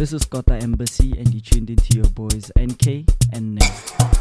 This is Kota Embassy, and you tuned into your boys NK and Nell.